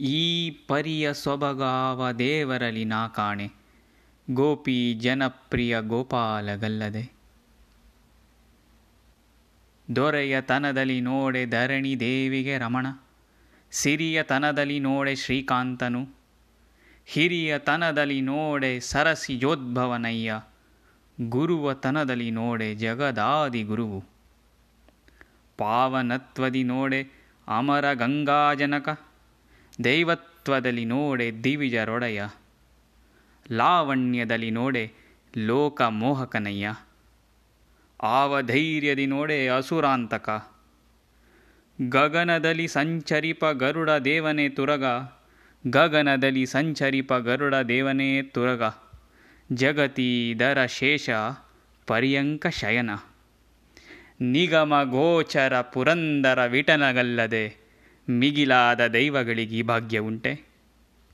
ಈ ಪರಿಯ ಸೊಬಗಾವ ದೇವರಲಿ ನಾ ಕಾಣೆ. ಗೋಪಿ ಜನಪ್ರಿಯ ಗೋಪಾಲಗಲ್ಲದೆ. ದೊರೆಯ ತನದಲ್ಲಿ ನೋಡೆ ಧರಣಿ ದೇವಿಗೆ ರಮಣ. ಸಿರಿಯ ತನದಲ್ಲಿ ನೋಡೆ ಶ್ರೀಕಾಂತನು. ಹಿರಿಯ ತನದಲ್ಲಿ ನೋಡೆ ಸರಸಿ ಯೋದ್ಭವನಯ್ಯ. ಗುರುವ ತನದಲ್ಲಿ ನೋಡೆ ಜಗದಾದಿ ಗುರುವು. ಪಾವನತ್ವದಿ ನೋಡೆ ಅಮರ ಗಂಗಾಜನಕ. ದೈವತ್ವದಲ್ಲಿ ನೋಡೆ ದಿವಿಜರೊಡೆಯ, ಲಾವಣ್ಯದಲ್ಲಿ ನೋಡೆ ಲೋಕ ಮೋಹಕನಯ್ಯ ಆವ ಧೈರ್ಯದಿ ನೋಡೆ ಅಸುರಾಂತಕ, ಗಗನದಲ್ಲಿ ಸಂಚರಿಪ ಗರುಡ ದೇವನೇ ತುರಗ, ಗಗನದಲ್ಲಿ ಸಂಚರಿಪ ಗರುಡ ದೇವನೇ ತುರಗ, ಜಗತೀದರ ಶೇಷ ಪರ್ಯಂಕ ಶಯನ, ನಿಗಮ ಗೋಚರ ಪುರಂದರ ವಿಟನಗಲ್ಲದೆ ಮಿಗಿಲಾದ ದೈವಗಳಿಗೆ ಭಾಗ್ಯ ಉಂಟೆ.